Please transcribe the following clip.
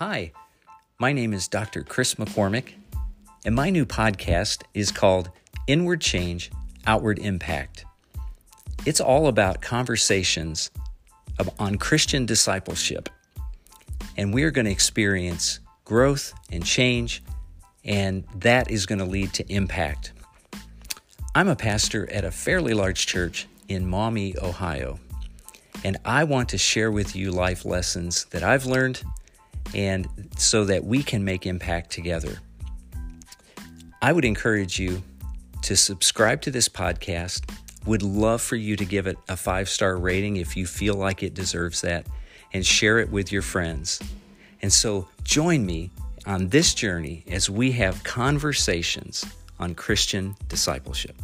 Hi, my name is Dr. Chris McCormick, and my new podcast is called Inward Change, Outward Impact. It's all about conversations on Christian discipleship, and we're going to experience growth and change, and that is going to lead to impact. I'm a pastor at a fairly large church in Maumee, Ohio, and I want to share with you life lessons that I've learned and so that we can make impact together. I would encourage you to subscribe to this podcast. Would love for you to give it a five star rating if you feel like it deserves that and share it with your friends. And so join me on this journey as we have conversations on Christian discipleship.